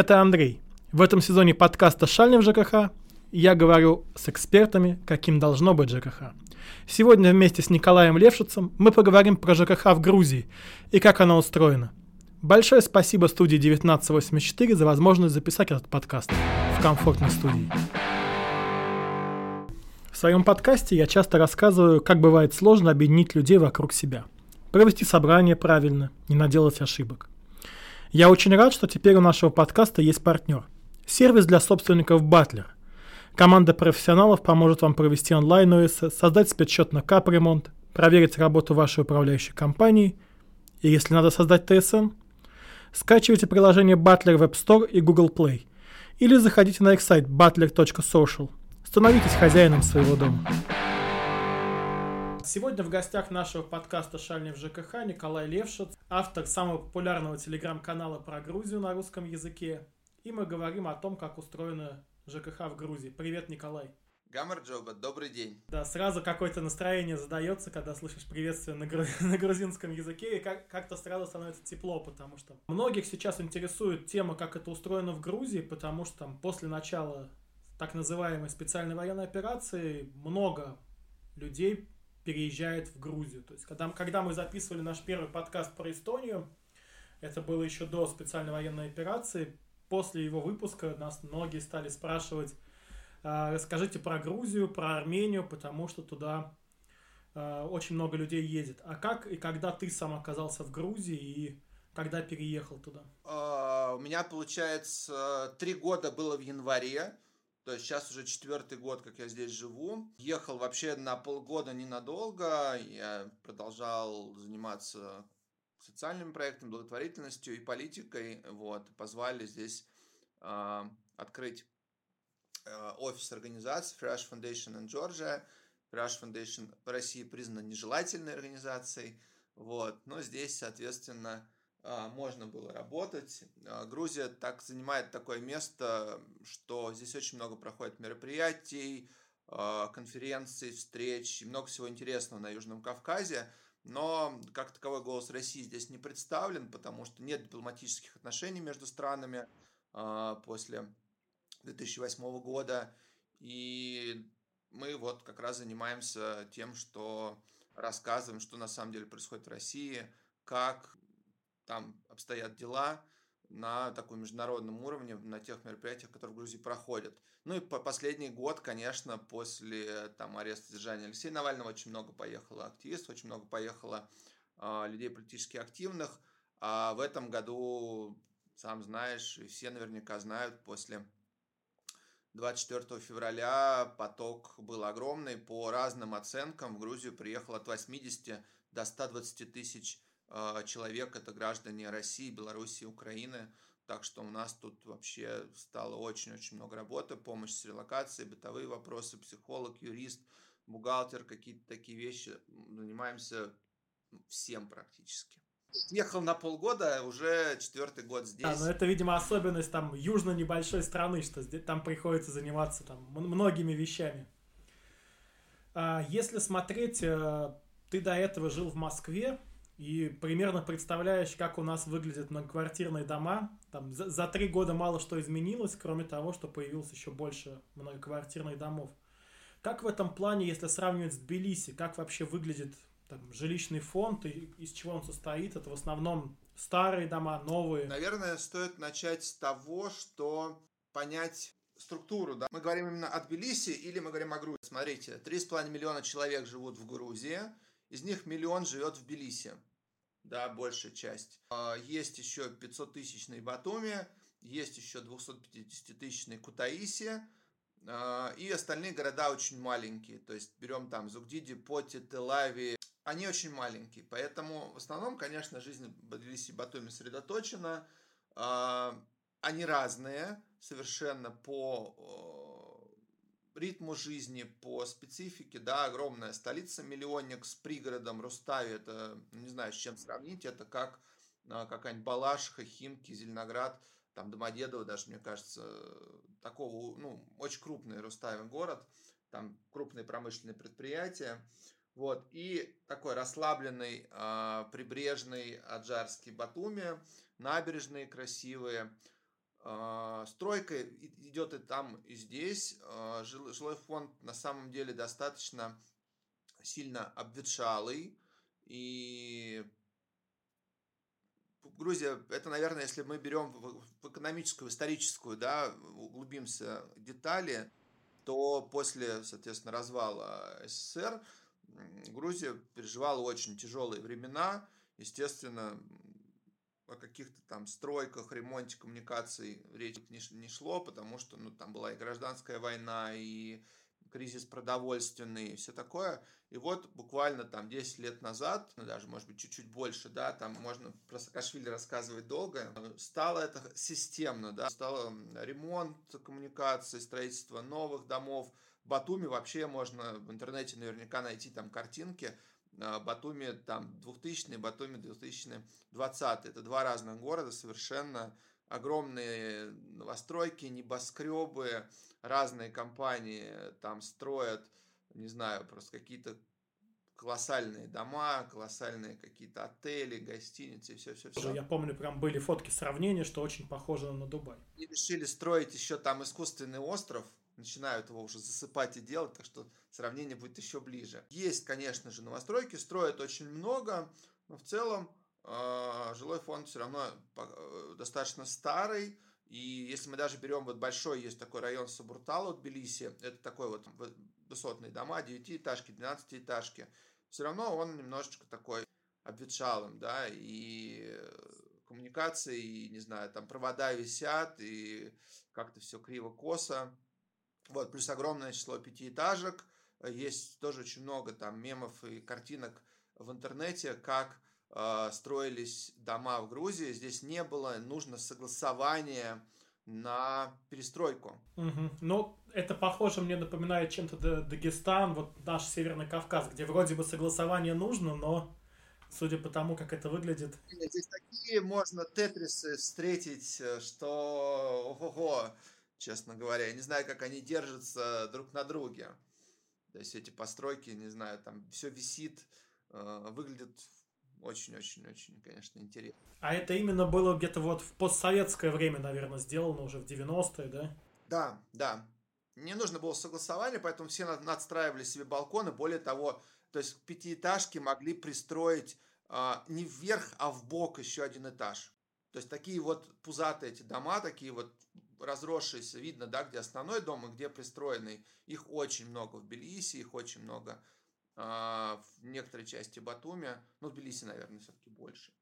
Это Андрей. В этом сезоне подкаста «Шальный в ЖКХ» я говорю с экспертами, каким должно быть ЖКХ. Сегодня вместе с Николаем Левшицем мы поговорим про ЖКХ в Грузии и как оно устроено. Большое спасибо студии 1984 за возможность записать этот подкаст в комфортной студии. В своем подкасте я часто рассказываю, как бывает сложно объединить людей вокруг себя. Провести собрание правильно, не наделать ошибок. Я очень рад, что теперь у нашего подкаста есть партнер. Сервис для собственников Butler. Команда профессионалов поможет вам провести онлайн ОС, создать спецсчет на капремонт, проверить работу вашей управляющей компании. И если надо создать ТСН, скачивайте приложение Butler в App Store и Google Play. Или заходите на их сайт butler.social. Становитесь хозяином своего дома. Сегодня в гостях нашего подкаста «Шальни в ЖКХ» Николай Левшиц, автор самого популярного телеграм-канала про Грузию на русском языке. И мы говорим о том, как устроена ЖКХ в Грузии. Привет, Николай. Гаммер Джоба, добрый день. Да, сразу какое-то настроение задается, когда слышишь приветствие на, гру... на грузинском языке, и как- как-то сразу становится тепло, потому что многих сейчас интересует тема, как это устроено в Грузии, потому что там после начала так называемой специальной военной операции много людей переезжает в Грузию. То есть, когда, когда мы записывали наш первый подкаст про Эстонию, это было еще до специальной военной операции, после его выпуска нас многие стали спрашивать, «А, расскажите про Грузию, про Армению, потому что туда а, очень много людей едет. А как и когда ты сам оказался в Грузии и когда переехал туда? А, У меня, получается, три года было в январе. То есть сейчас уже четвертый год, как я здесь живу. Ехал вообще на полгода ненадолго. Я продолжал заниматься социальными проектами, благотворительностью и политикой. Вот. Позвали здесь а, открыть а, офис организации Fresh Foundation in Georgia. Fresh Foundation в России признана нежелательной организацией. Вот. Но здесь, соответственно, можно было работать. А, Грузия так занимает такое место, что здесь очень много проходит мероприятий, а, конференций, встреч, много всего интересного на Южном Кавказе. Но как таковой голос России здесь не представлен, потому что нет дипломатических отношений между странами а, после 2008 года. И мы вот как раз занимаемся тем, что рассказываем, что на самом деле происходит в России, как там обстоят дела на таком международном уровне, на тех мероприятиях, которые в Грузии проходят. Ну и по последний год, конечно, после там ареста содержания Алексея Навального очень много поехало активистов, очень много поехало э, людей политически активных. А в этом году, сам знаешь, и все наверняка знают, после 24 февраля поток был огромный. По разным оценкам в Грузию приехало от 80 до 120 тысяч человек. Это граждане России, Белоруссии, Украины. Так что у нас тут вообще стало очень-очень много работы. Помощь с релокацией, бытовые вопросы, психолог, юрист, бухгалтер, какие-то такие вещи. Занимаемся всем практически. Ехал на полгода, уже четвертый год здесь. Да, но это, видимо, особенность там южно небольшой страны, что здесь, там приходится заниматься там многими вещами. А, если смотреть, э, ты до этого жил в Москве и примерно представляешь, как у нас выглядят многоквартирные дома. Там за, за три года мало что изменилось, кроме того, что появилось еще больше многоквартирных домов. Как в этом плане, если сравнивать с Тбилиси, как вообще выглядит там, жилищный фонд и из чего он состоит? Это в основном старые дома, новые. Наверное, стоит начать с того, что понять структуру. Да? Мы говорим именно о Тбилиси или мы говорим о Грузии. Смотрите, 3,5 миллиона человек живут в Грузии, из них миллион живет в Тбилиси. Да, большая часть. А, Есть еще 500-тысячный Батуми, есть еще 250-тысячный Кутаиси, а, и остальные города очень маленькие. То есть берем там Зугдиди, Поти, Телави. Они очень маленькие. Поэтому в основном, конечно, жизнь в Тбилиси и Батуми сосредоточена. А, Они разные совершенно по ритму жизни, по специфике, да, огромная столица миллионник с пригородом Рустави, это, не знаю, с чем сравнить, это как а, какая-нибудь Балашиха, Химки, Зеленоград, там Домодедово даже, мне кажется, такого, ну, очень крупный Руставин город, там крупные промышленные предприятия, Вот, и такой расслабленный э, прибрежный аджарский Батуми, набережные красивые. Э, стройка идет и там, и здесь. Э, жилой фонд на самом деле достаточно сильно обветшалый. И Грузия, это, наверное, если мы берем в экономическую, в историческую, да, углубимся детали, то после, соответственно, развала СССР Грузия переживала очень тяжелые времена. Естественно, о каких-то там стройках, ремонте коммуникаций речи не, не шло, потому что ну, там была и гражданская война, и кризис продовольственный и все такое. И вот буквально там 10 лет назад, ну даже может быть чуть-чуть больше, да, там можно про Саакашвили рассказывать долго, стало это системно, да, стало ремонт коммуникации, строительство новых домов. В Батуми вообще можно в интернете наверняка найти там картинки, Батуми там 2000 Батуми 2020 это два разных города совершенно огромные новостройки, небоскребы, разные компании там строят, не знаю, просто какие-то колоссальные дома, колоссальные какие-то отели, гостиницы, все-все-все. Я помню, прям были фотки сравнения, что очень похоже на Дубай. И решили строить еще там искусственный остров, начинают его уже засыпать и делать, так что сравнение будет еще ближе. Есть, конечно же, новостройки, строят очень много, но в целом э, жилой фонд все равно э, достаточно старый, и если мы даже берем вот большой, есть такой район Сабуртала в Тбилиси, это такой вот высотные дома, 9-этажки, 12-этажки, все равно он немножечко такой обветшалым, да, и коммуникации, и, не знаю, там провода висят, и как-то все криво-косо. Вот, плюс огромное число пятиэтажек, есть тоже очень много там мемов и картинок в интернете, как э, строились дома в Грузии, здесь не было, нужно согласование на перестройку. Угу. Ну, это похоже, мне напоминает чем-то Дагестан, вот наш Северный Кавказ, где вроде бы согласование нужно, но судя по тому, как это выглядит... Здесь такие можно тетрисы встретить, э, что... Ого-го, честно говоря. Я не знаю, как они держатся друг на друге. То есть эти постройки, не знаю, там все висит, э, выглядит очень-очень-очень, конечно, интересно. А это именно было где-то вот в постсоветское время, наверное, сделано уже в 90-е, да? Да, да. Не нужно было согласование, поэтому все надстраивали себе балконы. Более того, то есть пятиэтажки могли пристроить э, не вверх, а в бок еще один этаж. То есть такие вот пузатые эти дома, такие вот разросшиеся, видно, да, где основной дом и где пристроенный. Их очень много в Белисе, их очень много а, в некоторой части Батуми, ну, в Тбилиси, наверное, все-таки больше.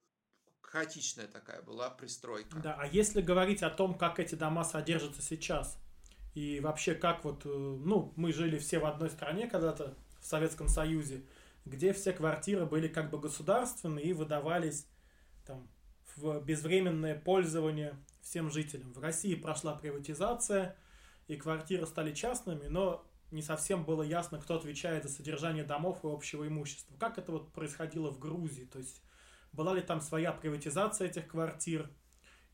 Хаотичная такая была пристройка. Да, а если говорить о том, как эти дома содержатся сейчас, и вообще как вот, э, ну, мы жили все в одной стране когда-то, в Советском Союзе, где все квартиры были как бы государственные и выдавались там в безвременное пользование всем жителям. В России прошла приватизация, и квартиры стали частными, но не совсем было ясно, кто отвечает за содержание домов и общего имущества. Как это вот происходило в Грузии? То есть была ли там своя приватизация этих квартир?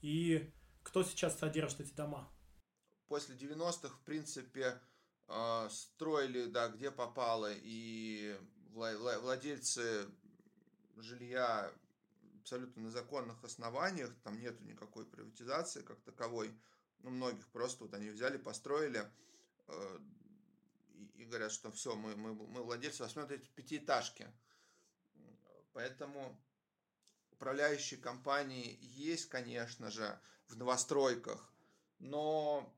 И кто сейчас содержит эти дома? После 90-х, в принципе, а, строили, да, где попало, и владельцы жилья абсолютно на законных основаниях, там нету никакой приватизации как таковой, ну, многих просто вот они взяли, построили, э, и говорят, что все, мы, мы, мы владельцы возьмем эти пятиэтажки. Поэтому управляющие компании есть, конечно же, в новостройках, но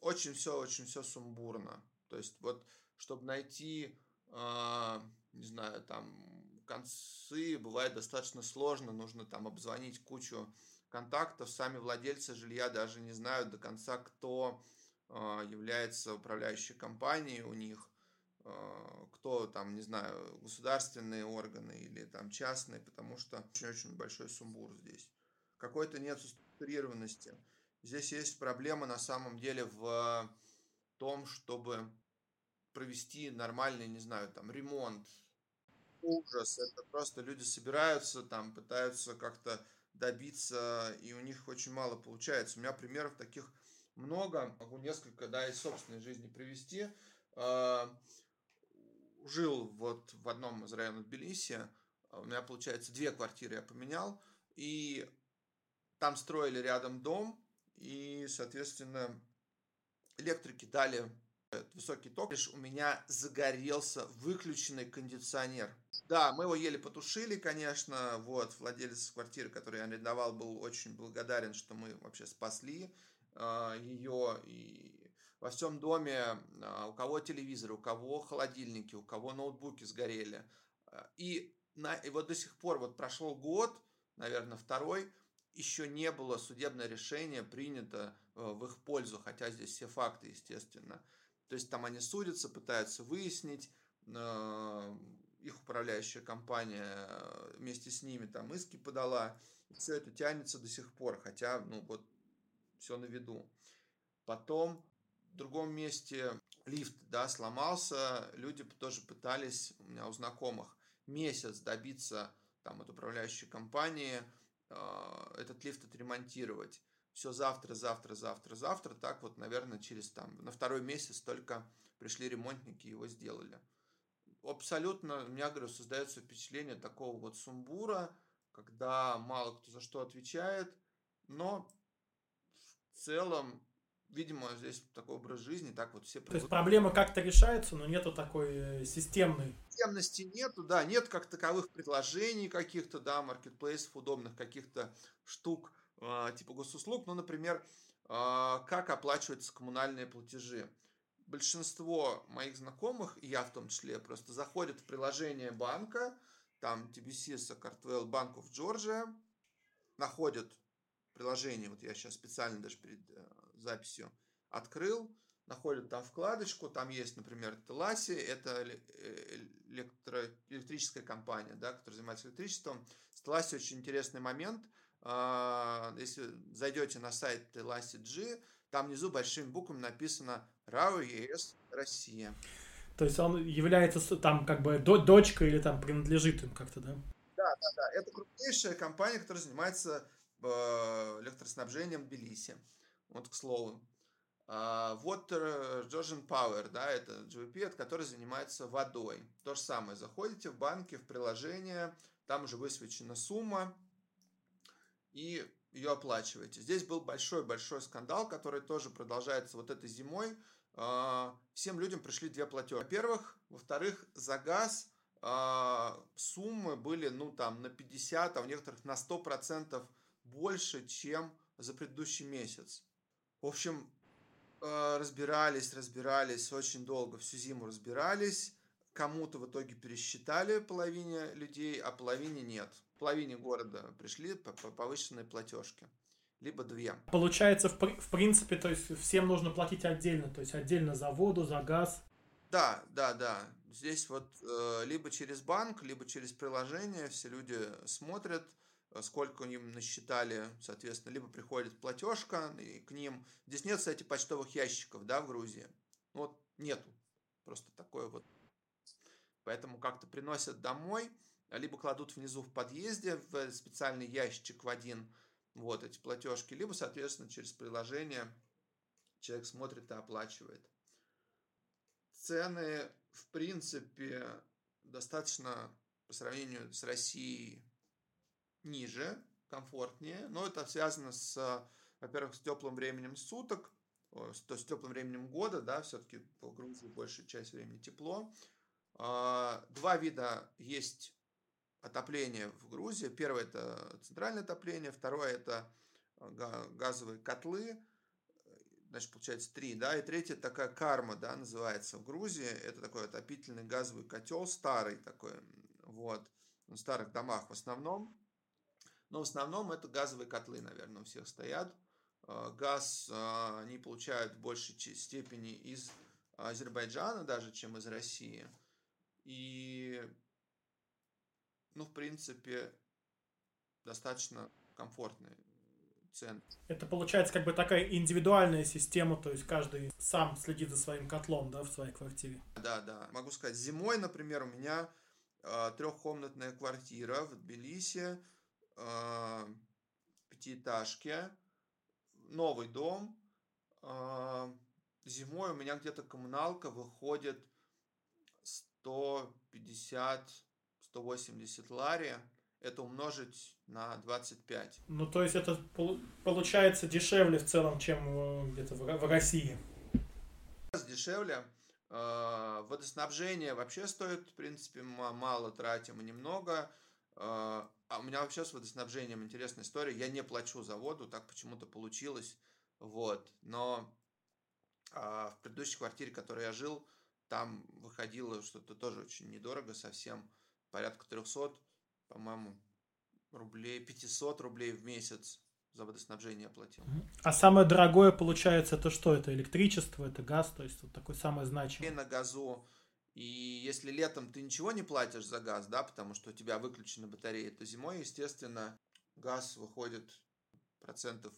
очень все, очень все сумбурно. То есть вот, чтобы найти, э, не знаю, там концы бывает достаточно сложно, нужно там обзвонить кучу контактов, сами владельцы жилья даже не знают до конца, кто а, является управляющей компанией у них, а, кто там, не знаю, государственные органы или там частные, потому что очень-очень большой сумбур здесь. Какой-то нет структурированности. Здесь есть проблема на самом деле в том, чтобы провести нормальный, не знаю, там, ремонт. Ужас. Это просто люди собираются, там, пытаются как-то добиться, и у них очень мало получается. У меня примеров таких много, могу несколько, да, из собственной жизни привести. А, жил вот в одном из районов Тбилиси, у меня, получается, две квартиры я поменял, и там строили рядом дом, и, соответственно, электрики дали высокий ток, лишь у меня загорелся выключенный кондиционер. Да, мы его еле потушили, конечно, вот, владелец квартиры, который я арендовал, был очень благодарен, что мы вообще спасли э, ее, и во всем доме э, у кого телевизоры, у кого холодильники, у кого ноутбуки сгорели, и, на, и вот до сих пор, вот прошел год, наверное, второй, еще не было судебное решение принято э, в их пользу, хотя здесь все факты, естественно. То есть там они судятся, пытаются выяснить, э, их управляющая компания э, вместе с ними там иски подала. Все это тянется до сих пор, хотя, ну вот, все на виду. Потом в другом месте лифт, да, сломался, люди тоже пытались, у меня у знакомых, месяц добиться там от управляющей компании э, этот лифт отремонтировать все завтра, завтра, завтра, завтра, так вот, наверное, через там, на второй месяц только пришли ремонтники и его сделали. Абсолютно, у меня, говорю, создается впечатление такого вот сумбура, когда мало кто за что отвечает, но в целом, видимо, здесь такой образ жизни, так вот все... То есть проблема как-то решается, но нету такой э, системной... Системности нету, да, нет как таковых предложений каких-то, да, маркетплейсов удобных, каких-то штук, типа госуслуг, ну, например, а, как оплачиваются коммунальные платежи. Большинство моих знакомых, и я в том числе, просто заходят в приложение банка, там TBC, Cartwell Bank of Georgia, находят приложение, вот я сейчас специально даже перед э, записью открыл, находят там вкладочку, там есть, например, Теласи, это э, электро, электрическая компания, да, которая занимается электричеством. С Теласи очень интересный момент – а, если зайдете на сайт Elastic G, там внизу большими буквами написано РАО ЕС Россия. То есть он является там как бы дочкой или там принадлежит им как-то, да? Да, да, да. Это крупнейшая компания, которая занимается э, электроснабжением Тбилиси. Вот к слову. Water Georgian Power, да, это GVP, от который занимается водой. То же самое. Заходите в банки, в приложение, там уже высвечена сумма, и ее оплачиваете. Здесь был большой-большой скандал, который тоже продолжается вот этой зимой. А, всем людям пришли две платежи. Во-первых, во-вторых, за газ а, суммы были, ну, там, на 50, а в некоторых на 100% больше, чем за предыдущий месяц. В общем, а, разбирались, разбирались очень долго, всю зиму разбирались. Кому-то в итоге пересчитали половине людей, а половине нет половине города пришли по повышенной платежке. Либо две. Получается, в, в принципе, то есть всем нужно платить отдельно, то есть отдельно за воду, за газ. Да, да, да. Здесь вот э, либо через банк, либо через приложение все люди смотрят, э, сколько им насчитали, соответственно, либо приходит платежка и к ним. Здесь нет, кстати, почтовых ящиков, да, в Грузии. Ну, вот нету. Просто такое вот. Поэтому как-то приносят домой либо кладут внизу в подъезде в специальный ящик в один вот эти платежки, либо, соответственно, через приложение человек смотрит и оплачивает. Цены, в принципе, достаточно по сравнению с Россией ниже, комфортнее, но это связано с, во-первых, с теплым временем суток, то есть с теплым временем года, да, все-таки по Грузии большая часть времени тепло. А, два вида есть отопление в Грузии. Первое это центральное отопление, второе это э, газовые котлы, значит, получается три, да, и третье такая карма, да, называется в Грузии, это такой отопительный газовый котел, старый такой, вот, в старых домах в основном, но в основном это газовые котлы, наверное, у всех стоят, э, газ э, они получают в большей степени из Азербайджана даже, чем из России, и ну, в принципе, достаточно комфортные цены. Это получается как бы такая индивидуальная система, то есть каждый сам следит за своим котлом, да, в своей квартире. Да, да. Могу сказать, зимой, например, у меня э, трехкомнатная квартира в Тбилиси, э, пятиэтажке, новый дом. Э, зимой у меня где-то коммуналка выходит 150-180 лари, это умножить на 25. Ну, то есть это получается дешевле в целом, чем э, где-то в России. Дешевле. Э, водоснабжение вообще стоит, в принципе, мало тратим и немного. Э, а у меня вообще с водоснабжением интересная история. Я не плачу за воду, так почему-то получилось. Вот. Но а, в предыдущей квартире, в которой я жил, там выходило что-то тоже очень недорого совсем. Порядка 300, по-моему, рублей, 500 рублей в месяц за водоснабжение платил. А самое дорогое получается это что? Это электричество, это газ, то есть вот такой самое значимое. И на газу. И если летом ты ничего не платишь за газ, да, потому что у тебя выключена батарея, то зимой, естественно, газ выходит процентов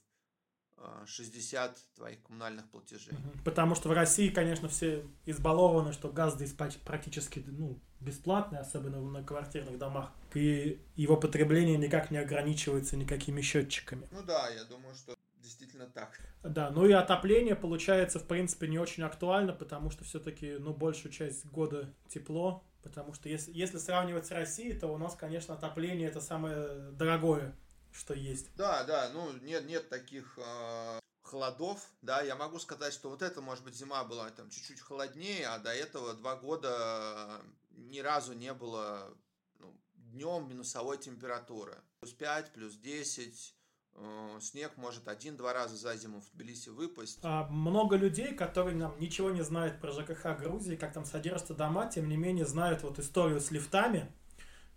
60 твоих коммунальных платежей. Потому что в России, конечно, все избалованы, что газ здесь практически ну, бесплатный, особенно в многоквартирных домах. И его потребление никак не ограничивается никакими счетчиками. Ну да, я думаю, что действительно так. Да, ну и отопление получается, в принципе, не очень актуально, потому что все-таки, ну, большую часть года тепло, потому что если, если сравнивать с Россией, то у нас, конечно, отопление это самое дорогое что есть. Да, да, ну нет, нет таких э, холодов, да, я могу сказать, что вот это, может быть, зима была там чуть-чуть холоднее, а до этого два года ни разу не было ну, днем минусовой температуры. Плюс 5, плюс 10, э, снег может один-два раза за зиму в Тбилиси выпасть. А много людей, которые нам ничего не знают про ЖКХ Грузии, как там содержатся дома, тем не менее знают вот историю с лифтами,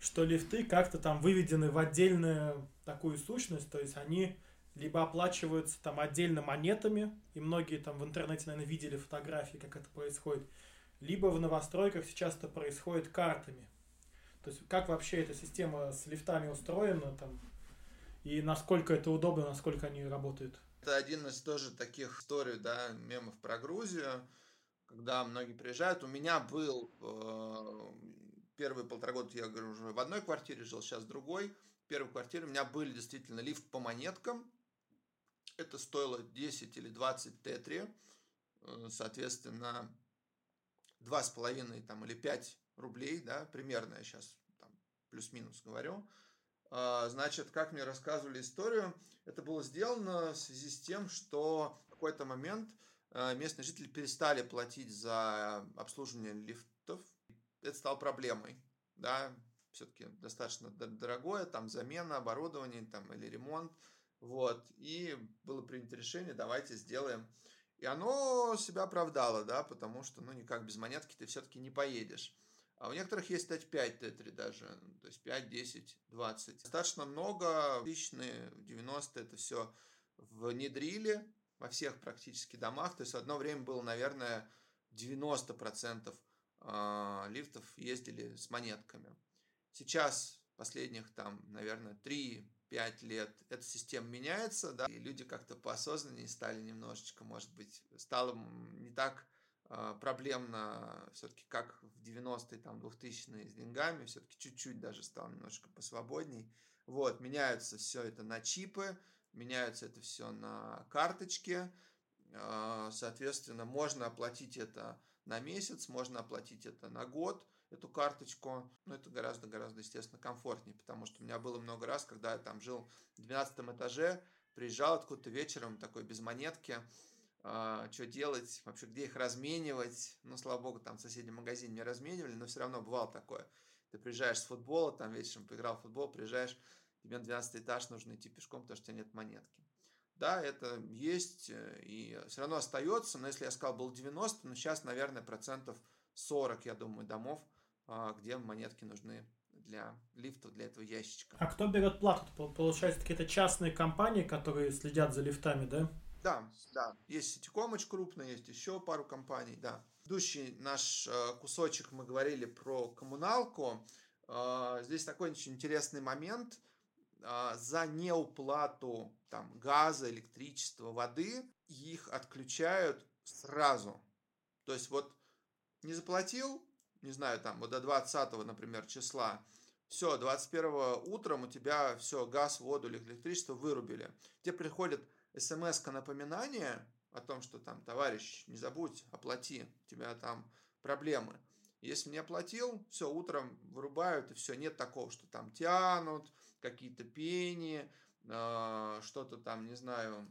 что лифты как-то там выведены в отдельную такую сущность, то есть они либо оплачиваются там отдельно монетами, и многие там в интернете, наверное, видели фотографии, как это происходит, либо в новостройках сейчас это происходит картами. То есть как вообще эта система с лифтами устроена там, и насколько это удобно, насколько они работают. Это один из тоже таких историй, да, мемов про Грузию, когда многие приезжают. У меня был э, первые полтора года я говорю, уже в одной квартире жил, сейчас в другой. В первой квартире у меня были действительно лифт по монеткам. Это стоило 10 или 20 тетри. Э, соответственно, 2,5 там, или 5 рублей, да, примерно я сейчас там, плюс-минус говорю. А, значит, как мне рассказывали историю, это было сделано в связи с тем, что в какой-то момент э, местные жители перестали платить за обслуживание лифтов это стало проблемой, да, все-таки достаточно дорогое, там замена оборудования там, или ремонт, вот, и было принято решение, давайте сделаем. И оно себя оправдало, да, потому что, ну, никак без монетки ты все-таки не поедешь. А у некоторых есть, кстати, 5 тетри даже, то есть 5, 10, 20. Достаточно много, тысячные, 90 это все внедрили во всех практически домах. То есть одно время было, наверное, 90% э, лифтов ездили с монетками. Сейчас, последних там, наверное, 3-5 лет, эта система меняется, да, и люди как-то поосознаннее стали немножечко, может быть, стало не так э, проблемно все-таки, как в 90-е, там, 2000-е с деньгами, все-таки чуть-чуть даже стало немножко посвободней. Вот, меняются все это на чипы, меняется это все на карточки, соответственно, можно оплатить это на месяц, можно оплатить это на год, эту карточку. Но это гораздо-гораздо, естественно, комфортнее, потому что у меня было много раз, когда я там жил в 12 этаже, приезжал откуда-то вечером такой без монетки, э, что делать, вообще где их разменивать. Ну, слава богу, там в соседнем магазине не разменивали, но все равно бывало такое. Ты приезжаешь с футбола, там вечером поиграл в футбол, приезжаешь, тебе на 12 этаж нужно идти пешком, потому что у тебя нет монетки. Да, это есть э, и все равно остается, но если я сказал, был 90, но сейчас, наверное, процентов 40, я думаю, домов, а, где монетки нужны для лифта, для этого ящичка. А кто берет плату? Получается, какие-то частные компании, которые следят за лифтами, да? Да, да. Есть Ситикомыч крупный, есть еще пару компаний, да. Предыдущий наш э, кусочек мы говорили про коммуналку. Э, здесь такой очень интересный момент – а, за неуплату там, газа, электричества, воды, их отключают сразу. То есть вот не заплатил, не знаю, там вот до 20, например, числа, все, 21 утром у тебя все, газ, воду или электричество вырубили. Тебе приходит смс напоминание о том, что там, товарищ, не забудь, оплати, у тебя там проблемы. Если не оплатил, все, утром вырубают, и все, нет такого, что там тянут, какие-то пени, э, что-то там, не знаю,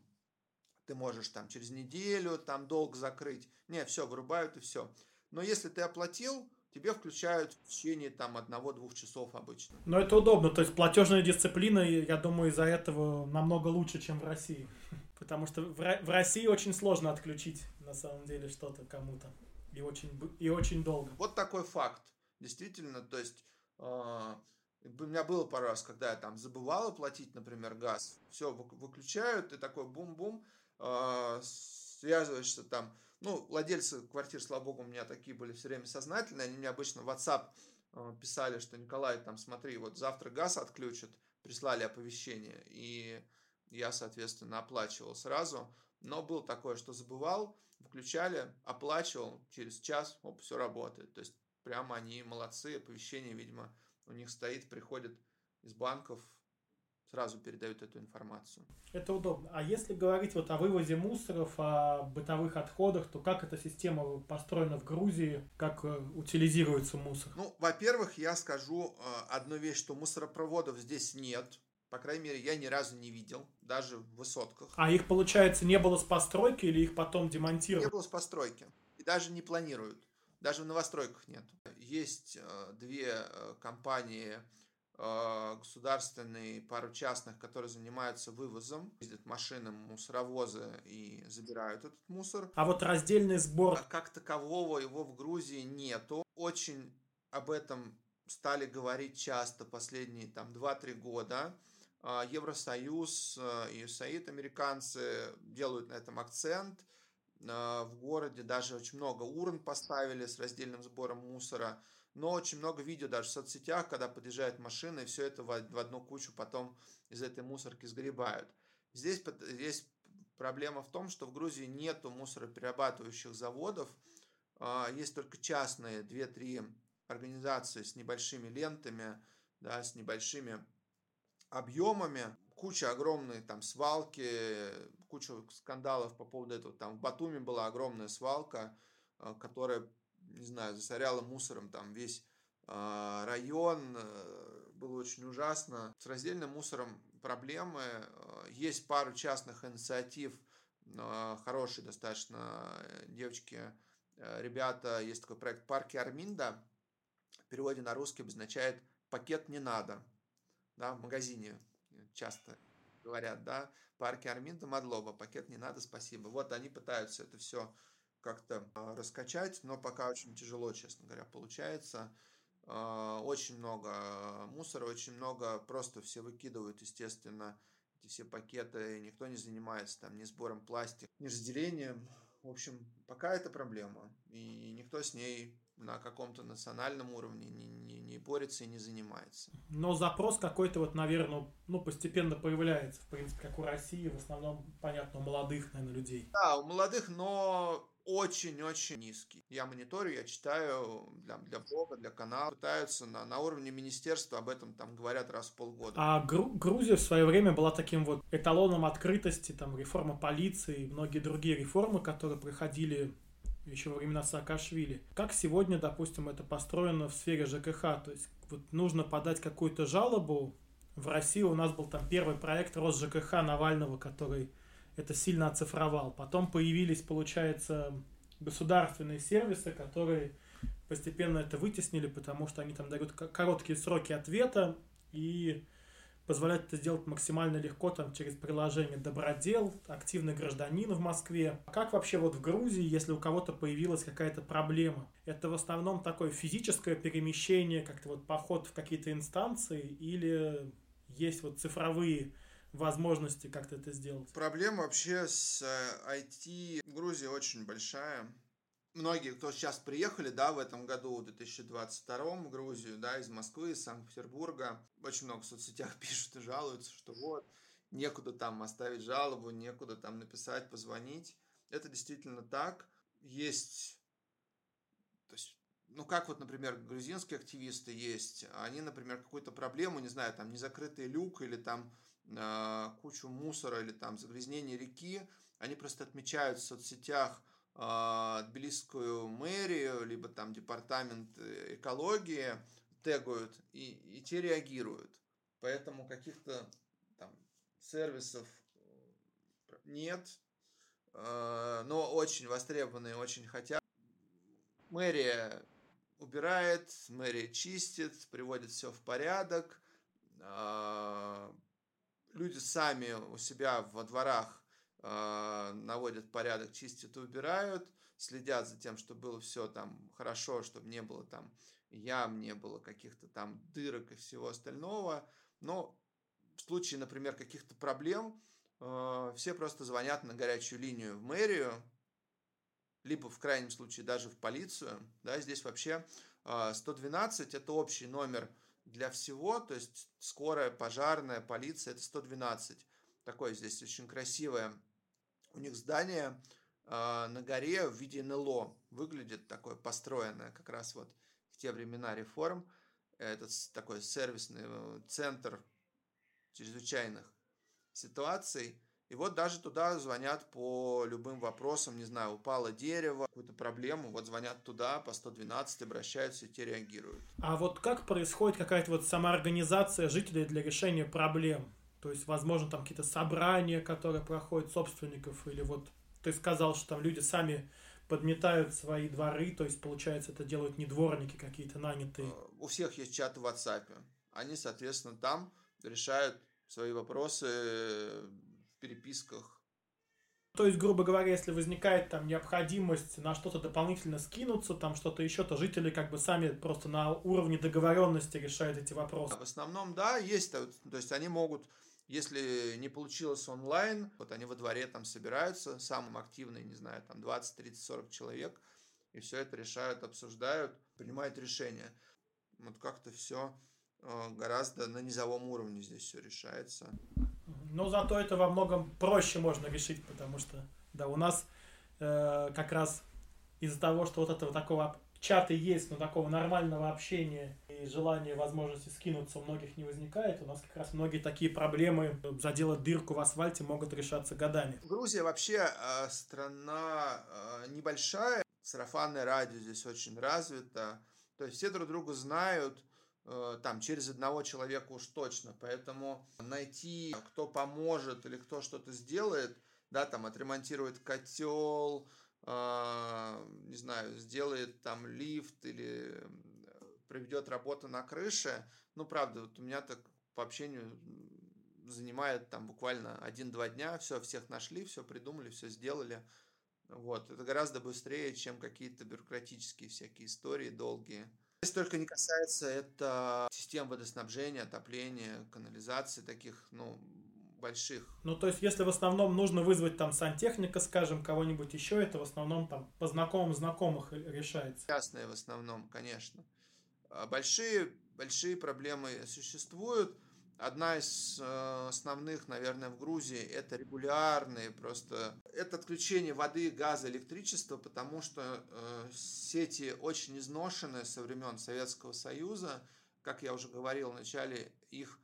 ты можешь там через неделю там долг закрыть. Не, все, вырубают и все. Но если ты оплатил, тебе включают в течение там одного-двух часов обычно. Но это удобно, то есть платежная дисциплина, я думаю, из-за этого намного лучше, чем в России. Потому что в, в России очень сложно отключить на самом деле что-то кому-то. И очень, и очень долго. Вот такой факт. Действительно, то есть э, у меня было пару раз, когда я там забывал оплатить, например, газ. Все, выключают, и такой бум-бум, э, связываешься там. Ну, владельцы квартир, слава богу, у меня такие были все время сознательные. Они мне обычно в WhatsApp э, писали, что Николай, там, смотри, вот завтра газ отключат, прислали оповещение. И я, соответственно, оплачивал сразу. Но было такое, что забывал, включали, оплачивал, через час, оп, все работает. То есть прямо они молодцы, оповещение, видимо, у них стоит, приходит из банков, сразу передают эту информацию. Это удобно. А если говорить вот о вывозе мусоров, о бытовых отходах, то как эта система построена в Грузии, как э, утилизируется мусор? Ну, во-первых, я скажу э, одну вещь, что мусоропроводов здесь нет. По крайней мере, я ни разу не видел, даже в высотках. А их, получается, не было с постройки или их потом демонтировали? Не было с постройки. И даже не планируют. Даже в новостройках нет. Есть э, две э, компании э, государственные, пару частных, которые занимаются вывозом. Ездят машины, мусоровозы и забирают этот мусор. А вот раздельный сбор? А как такового его в Грузии нету. Очень об этом стали говорить часто последние там 2-3 года. Евросоюз и САИД американцы делают на этом акцент. А, в городе даже очень много урн поставили с раздельным сбором мусора. Но очень много видео даже в соцсетях, когда подъезжает машина, и все это в одну кучу потом из этой мусорки сгребают. Здесь, здесь проблема в том, что в Грузии нету мусороперерабатывающих заводов. Есть только частные 2-3 организации с небольшими лентами, да, с небольшими объемами, куча огромной там свалки, куча скандалов по поводу этого. Там в Батуми была огромная свалка, э, которая, не знаю, засоряла мусором там весь э, район. Э, было очень ужасно. С раздельным мусором проблемы. Есть пару частных инициатив, хорошие достаточно девочки, ребята. Есть такой проект «Парки Арминда». В переводе на русский обозначает «пакет не надо» да, в магазине часто говорят, да, парки Арминда Мадлоба, пакет не надо, спасибо. Вот они пытаются это все как-то а, раскачать, но пока очень тяжело, честно говоря, получается. А, очень много мусора, очень много просто все выкидывают, естественно, эти все пакеты, никто не занимается там ни сбором пластика, ни разделением. В общем, пока это проблема, и никто с ней на каком-то национальном уровне не, не, не борется и не занимается. Но запрос какой-то вот, наверное, ну, постепенно появляется, в принципе, как у России, в основном, понятно, у молодых, наверное, людей. Да, у молодых, но очень-очень низкий. Я мониторю, я читаю для, для блога, для канала. Пытаются на, на уровне министерства об этом там говорят раз в полгода. А Гру- Грузия в свое время была таким вот эталоном открытости, там реформа полиции и многие другие реформы, которые проходили еще во времена Саакашвили. Как сегодня, допустим, это построено в сфере ЖКХ? То есть вот нужно подать какую-то жалобу. В России у нас был там первый проект ЖКХ Навального, который это сильно оцифровал. Потом появились, получается, государственные сервисы, которые постепенно это вытеснили, потому что они там дают короткие сроки ответа и позволяет это сделать максимально легко там через приложение Добродел, активный гражданин в Москве. А как вообще вот в Грузии, если у кого-то появилась какая-то проблема? Это в основном такое физическое перемещение, как-то вот поход в какие-то инстанции или есть вот цифровые возможности как-то это сделать? Проблема вообще с IT э, в Грузии очень большая многие, кто сейчас приехали, да, в этом году, в 2022 в Грузию, да, из Москвы, из Санкт-Петербурга, очень много в соцсетях пишут и жалуются, что вот, некуда там оставить жалобу, некуда там написать, позвонить. Это действительно так. Есть, то есть, ну, как вот, например, грузинские активисты есть, они, например, какую-то проблему, не знаю, там, незакрытый люк или там э, кучу мусора или там загрязнение реки, они просто отмечают в соцсетях тбилисскую мэрию, либо там департамент э, экологии тегают, и, и те реагируют. Поэтому каких-то там сервисов э, нет, э, но очень востребованные, очень хотят. Мэрия убирает, мэрия чистит, приводит все в порядок. Э, люди сами у себя во дворах наводят порядок, чистят и убирают, следят за тем, чтобы было все там хорошо, чтобы не было там ям, не было каких-то там дырок и всего остального. Но в случае, например, каких-то проблем, э, все просто звонят на горячую линию в мэрию, либо в крайнем случае даже в полицию. Да, здесь вообще 112 э, это общий номер для всего, то есть скорая, пожарная, полиция это 112. Такое здесь очень красивое у них здание э, на горе в виде НЛО выглядит такое построенное как раз вот в те времена реформ этот такой сервисный э, центр чрезвычайных ситуаций. И вот даже туда звонят по любым вопросам, не знаю, упало дерево, какую-то проблему, вот звонят туда по 112, обращаются, и те реагируют. А вот как происходит какая-то вот самоорганизация жителей для решения проблем? То есть, возможно, там какие-то собрания, которые проходят собственников, или вот ты сказал, что там люди сами подметают свои дворы, то есть, получается, это делают не дворники какие-то нанятые. Э, у всех есть чат в WhatsApp. Они, соответственно, там решают свои вопросы в переписках. То есть, грубо говоря, если возникает там необходимость на что-то дополнительно скинуться, там что-то еще, то жители как бы сами просто на уровне договоренности решают эти вопросы. В основном, да, есть. То есть они могут если не получилось онлайн, вот они во дворе там собираются, самым активные, не знаю, там 20, 30, 40 человек, и все это решают, обсуждают, принимают решения. Вот как-то все э, гораздо на низовом уровне здесь все решается. Но зато это во многом проще можно решить, потому что, да, у нас э, как раз из-за того, что вот этого такого чаты есть, но такого нормального общения и желания, возможности скинуться у многих не возникает. У нас как раз многие такие проблемы, заделать дырку в асфальте, могут решаться годами. Грузия вообще э, страна э, небольшая, сарафанное радио здесь очень развито, то есть все друг друга знают, э, там через одного человека уж точно, поэтому найти, кто поможет или кто что-то сделает, да, там отремонтирует котел, а, не знаю, сделает там лифт или проведет работу на крыше. Ну, правда, вот у меня так по общению занимает там буквально один-два дня, все, всех нашли, все придумали, все сделали. Вот, это гораздо быстрее, чем какие-то бюрократические всякие истории долгие. Здесь только не касается это систем водоснабжения, отопления, канализации, таких, ну, больших. Ну, то есть, если в основном нужно вызвать там сантехника, скажем, кого-нибудь еще, это в основном там по знакомым знакомых решается. Частные в основном, конечно. А большие, большие проблемы существуют. Одна из э, основных, наверное, в Грузии это регулярные просто это отключение воды, газа, электричества, потому что э, сети очень изношены со времен Советского Союза. Как я уже говорил в начале, их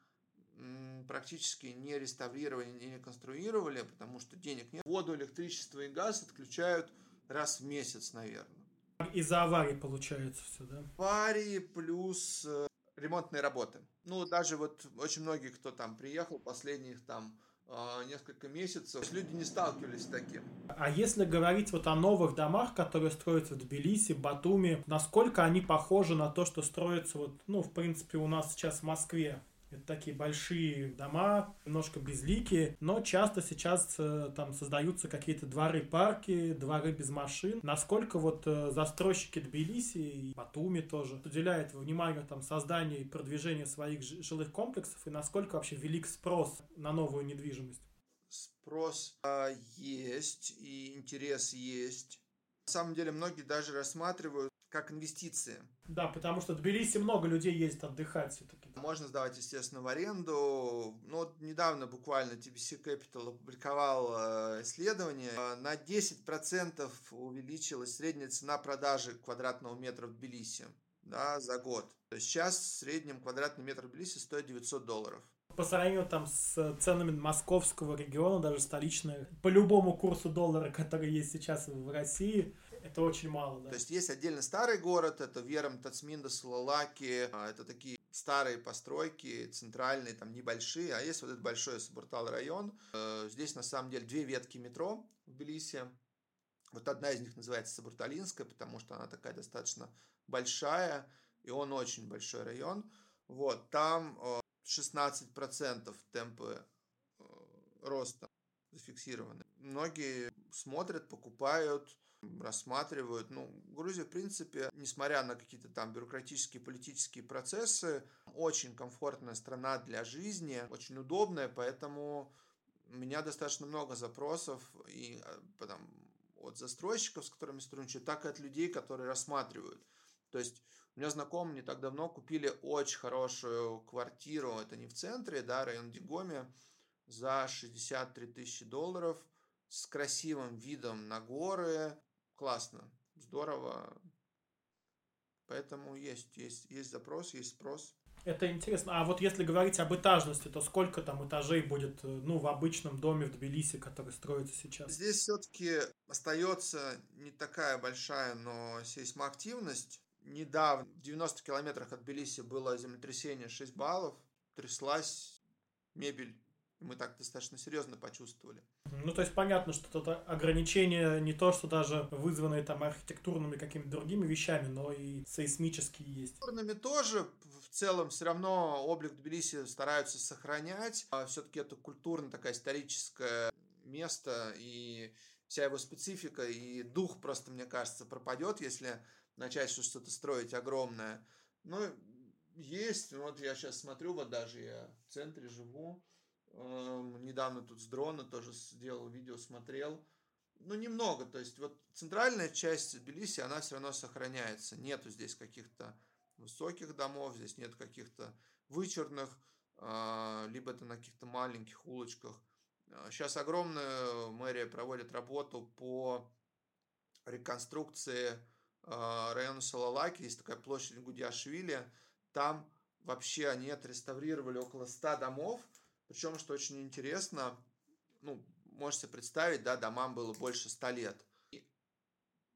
практически не реставрировали, не реконструировали, потому что денег нет. Воду, электричество и газ отключают раз в месяц, наверное. Из-за аварии получается все, да? Аварии плюс э, ремонтные работы. Ну, даже вот очень многие, кто там приехал, последних там э, несколько месяцев, люди не сталкивались с таким. А если говорить вот о новых домах, которые строятся в Тбилиси, Батуми, насколько они похожи на то, что строится вот, ну, в принципе, у нас сейчас в Москве? Это такие большие дома, немножко безликие, но часто сейчас э, там создаются какие-то дворы парки, дворы без машин. Насколько вот э, застройщики Тбилиси и Батуми тоже уделяют внимание там созданию и продвижению своих жилых комплексов и насколько вообще велик спрос на новую недвижимость? Спрос а, есть и интерес есть. На самом деле многие даже рассматривают как инвестиции. Да, потому что в Тбилиси много людей ездит отдыхать все-таки. Можно сдавать, естественно, в аренду. Ну, вот недавно буквально TBC Capital опубликовал э, исследование. На 10% увеличилась средняя цена продажи квадратного метра в Тбилиси да, за год. То есть сейчас в среднем квадратный метр в Тбилиси стоит 900 долларов. По сравнению там с ценами московского региона, даже столичных, по любому курсу доллара, который есть сейчас в России, это очень мало, да. То есть есть отдельно старый город, это Вером, Тацминда, Салалаки, а, это такие старые постройки, центральные, там небольшие, а есть вот этот большой Сабуртал район. Э, здесь на самом деле две ветки метро в Тбилиси. Вот одна из них называется Сабурталинская, потому что она такая достаточно большая, и он очень большой район. Вот, там 16% э, темпы э, роста зафиксированы. Многие смотрят, покупают, рассматривают. Ну, Грузия, в принципе, несмотря на какие-то там бюрократические, политические процессы, очень комфортная страна для жизни, очень удобная, поэтому у меня достаточно много запросов и э, потом, от застройщиков, с которыми сотрудничаю, так и от людей, которые рассматривают. То есть у меня знакомые не так давно купили очень хорошую квартиру, это не в центре, да, район Дигоми, за 63 тысячи долларов с красивым видом на горы, классно, здорово. Поэтому есть, есть, есть запрос, есть спрос. Это интересно. А вот если говорить об этажности, то сколько там этажей будет э, ну, в обычном доме в Тбилиси, который строится сейчас? Здесь все-таки остается не такая большая, но сейсмоактивность. Недавно, в 90 километрах от Тбилиси было землетрясение 6 баллов, тряслась мебель мы так достаточно серьезно почувствовали. Ну, то есть понятно, что это ограничения не то, что даже вызванные там архитектурными какими-то другими вещами, но и сейсмические есть. Архитектурными тоже в целом все равно облик Тбилиси стараются сохранять. А все-таки это культурно такая историческое место, и вся его специфика и дух просто, мне кажется, пропадет, если начать что-то строить огромное. Ну, есть, вот я сейчас смотрю, вот даже я в центре живу, недавно тут с дрона тоже сделал видео, смотрел. Ну, немного. То есть, вот центральная часть Тбилиси, она все равно сохраняется. Нету здесь каких-то высоких домов, здесь нет каких-то вычурных, а, либо это на каких-то маленьких улочках. Сейчас а, огромная мэрия проводит работу по реконструкции а, района Салалаки. Есть такая площадь Гудяшвили. Там вообще они отреставрировали около 100 домов, причем, что очень интересно, ну, можете представить, да, домам было больше ста лет. И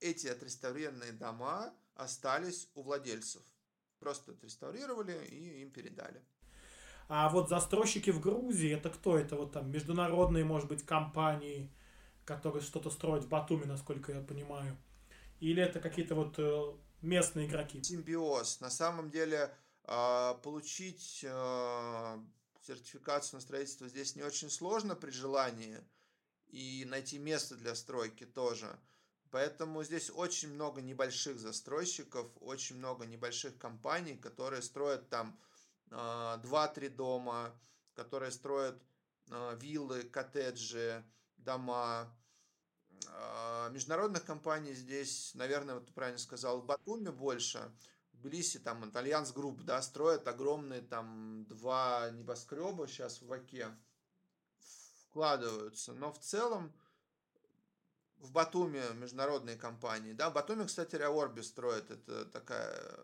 эти отреставрированные дома остались у владельцев. Просто отреставрировали и им передали. А вот застройщики в Грузии, это кто? Это вот там международные, может быть, компании, которые что-то строят в Батуми, насколько я понимаю? Или это какие-то вот э, местные игроки? Симбиоз. На самом деле а, получить а, сертификацию на строительство здесь не очень сложно при желании. И найти место для стройки тоже. Поэтому здесь очень много небольших застройщиков, очень много небольших компаний, которые строят там э, а, 2-3 дома, которые строят э, виллы, коттеджи, дома. Э, международных компаний здесь, наверное, вот ты правильно сказал, в Батуми больше. Тбилиси, там, Alliance Group, да, строят огромные там два небоскреба сейчас в Оке, вкладываются. Но в целом в Батуме международные компании, да, в Батуме, кстати, Реорби строит, это такая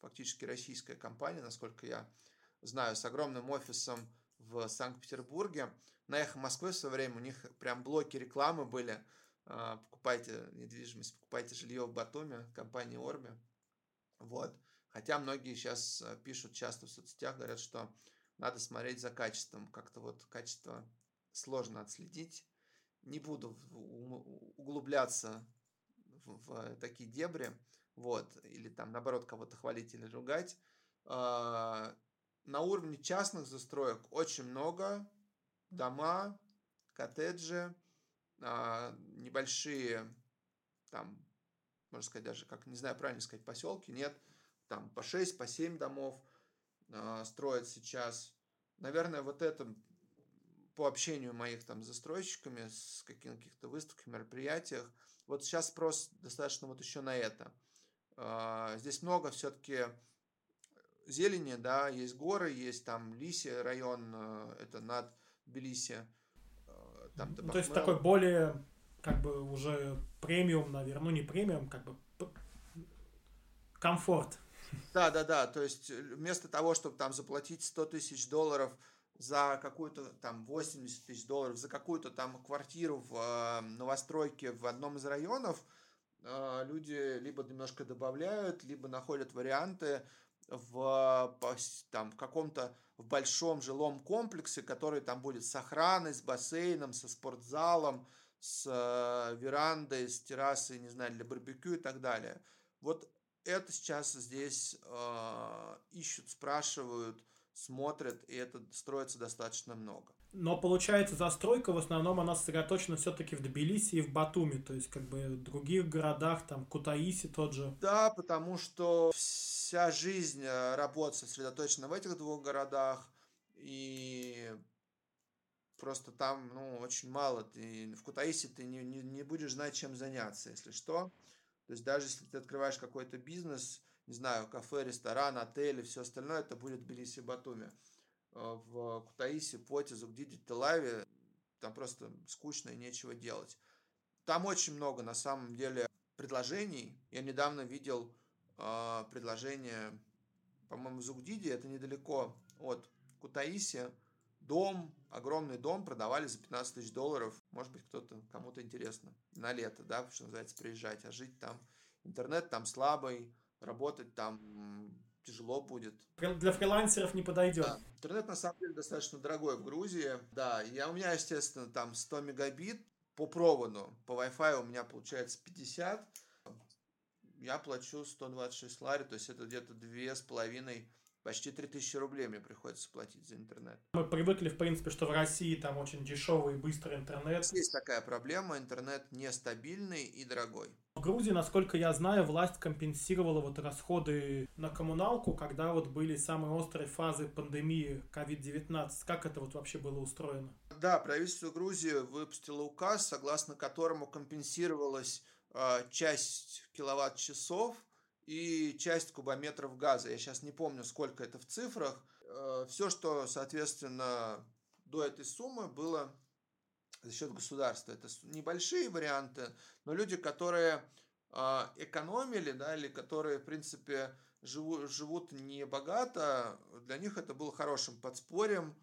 фактически российская компания, насколько я знаю, с огромным офисом в Санкт-Петербурге. На Эхо Москвы в свое время у них прям блоки рекламы были. А, покупайте недвижимость, покупайте жилье в Батуме, компании Орби. Вот. Хотя многие сейчас э, пишут часто в соцсетях, говорят, что надо смотреть за качеством. Как-то вот качество сложно отследить. Не буду углубляться в, в такие дебри. Вот. Или там, наоборот, кого-то хвалить или ругать. А, на уровне частных застроек очень много. Дома, коттеджи, а, небольшие там можно сказать, даже, как не знаю, правильно сказать, поселки, нет, там по 6, по 7 домов э, строят сейчас. Наверное, вот это по общению моих там застройщиками с каких-то выставках, мероприятиях, вот сейчас спрос достаточно вот еще на это. Э, здесь много все-таки зелени, да, есть горы, есть там Лиси район, э, это над Тбилиси. Э, там, ну, то есть такой более как бы уже премиум, наверное, ну не премиум, как бы комфорт. Да, да, да, то есть э, вместо того, чтобы там заплатить 100 тысяч долларов за какую-то там 80 тысяч долларов, за какую-то там квартиру в э, новостройке в одном из районов, э, люди либо немножко добавляют, либо находят варианты в, там, в каком-то в большом жилом комплексе, который там будет с охраной, с бассейном, со спортзалом, с э, верандой, с террасой, не знаю, для барбекю и так далее. Вот это сейчас здесь э, ищут, спрашивают, смотрят, и это строится достаточно много. Но получается, застройка в основном она сосредоточена все-таки в Тбилиси и в Батуми, то есть как бы в других городах, там Кутаиси тот же. Да, потому что вся жизнь э, работы сосредоточена в этих двух городах, и просто там, ну, очень мало. Ты, в Кутаиси ты не, не, не будешь знать, чем заняться, если что. То есть даже если ты открываешь какой-то бизнес, не знаю, кафе, ресторан, отель и все остальное, это будет в Тбилиси, Батуми. А в Кутаиси, Поте, Зугдиде, Телаве там просто скучно и нечего делать. Там очень много, на самом деле, предложений. Я недавно видел э, предложение, по-моему, в Зугдиде, это недалеко от Кутаиси, дом, огромный дом продавали за 15 тысяч долларов. Может быть, кто-то, кому-то интересно. На лето, да, что называется, приезжать, а жить там. Интернет там слабый, работать там тяжело будет. Для фрилансеров не подойдет. Да. Интернет на самом деле достаточно дорогой в Грузии. Да, я, у меня, естественно, там 100 мегабит по проводу. По Wi-Fi у меня получается 50. Я плачу 126 лари, то есть это где-то две с половиной Почти 3000 рублей мне приходится платить за интернет. Мы привыкли, в принципе, что в России там очень дешевый и быстрый интернет. Есть такая проблема, интернет нестабильный и дорогой. В Грузии, насколько я знаю, власть компенсировала вот расходы на коммуналку, когда вот были самые острые фазы пандемии COVID-19. Как это вот вообще было устроено? Да, правительство Грузии выпустило указ, согласно которому компенсировалась э, часть киловатт-часов и часть кубометров газа. Я сейчас не помню, сколько это в цифрах. Э, Все, что, соответственно, до этой суммы было за счет государства. Это небольшие варианты, но люди, которые э, экономили, да, или которые, в принципе, живут, живут не богато, для них это было хорошим подспорьем.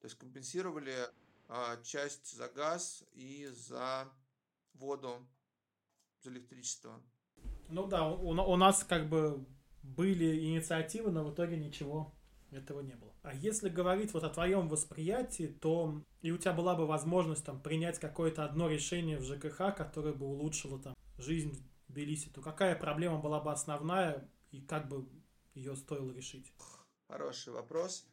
То есть компенсировали э, часть за газ и за воду, за электричество. Ну да, у, у нас как бы были инициативы, но в итоге ничего этого не было. А если говорить вот о твоем восприятии, то и у тебя была бы возможность там принять какое-то одно решение в ЖКХ, которое бы улучшило там жизнь в Тбилиси, то какая проблема была бы основная и как бы ее стоило решить? Хороший вопрос.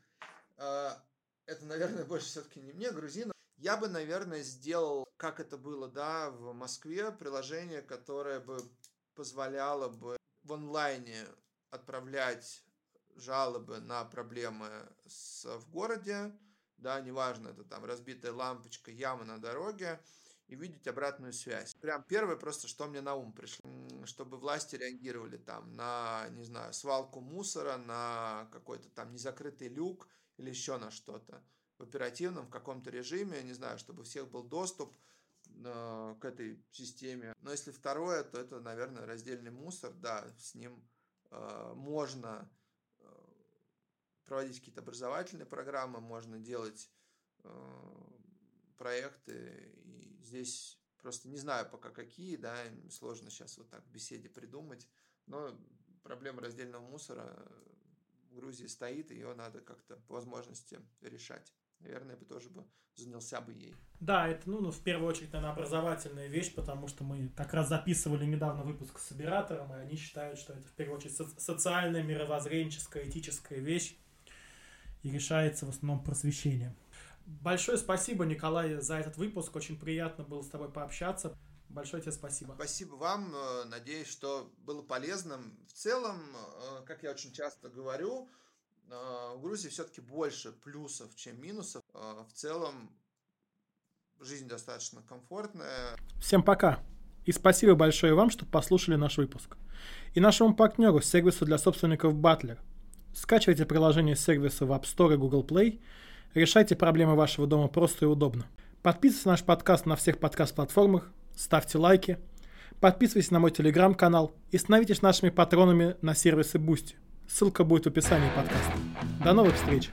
А, это, наверное, больше все-таки не мне, грузинам. Я бы, наверное, сделал, как это было, да, в Москве, приложение, которое бы позволяло бы в онлайне отправлять жалобы на проблемы с, в городе, да, неважно, это там разбитая лампочка, яма на дороге, и видеть обратную связь. Прям первое просто, что мне на ум пришло, чтобы власти реагировали там на, не знаю, свалку мусора, на какой-то там незакрытый люк или еще на что-то в оперативном в каком-то режиме, не знаю, чтобы у всех был доступ, к этой системе. Но если второе, то это, наверное, раздельный мусор. Да, с ним э, можно э, проводить какие-то образовательные программы, можно делать э, проекты. И здесь просто не знаю пока какие, да, сложно сейчас вот так в беседе придумать. Но проблема раздельного мусора в Грузии стоит, ее надо как-то по возможности решать наверное, я бы тоже бы занялся бы ей. Да, это, ну, ну, в первую очередь, наверное, образовательная вещь, потому что мы как раз записывали недавно выпуск с оператором, и они считают, что это, в первую очередь, со- социальная, мировоззренческая, этическая вещь, и решается в основном просвещением. Большое спасибо, Николай, за этот выпуск. Очень приятно было с тобой пообщаться. Большое тебе спасибо. Спасибо вам. Э, надеюсь, что было полезным. В целом, э, как я очень часто говорю, в Грузии все-таки больше плюсов, чем минусов. А, в целом жизнь достаточно комфортная. Всем пока. И спасибо большое вам, что послушали наш выпуск. И нашему партнеру, сервису для собственников Butler. Скачивайте приложение сервиса в App Store и Google Play. Решайте проблемы вашего дома просто и удобно. Подписывайтесь на наш подкаст на всех подкаст-платформах, ставьте лайки, подписывайтесь на мой телеграм-канал и становитесь нашими патронами на сервисе Boosty. Ссылка будет в описании подкаста. До новых встреч!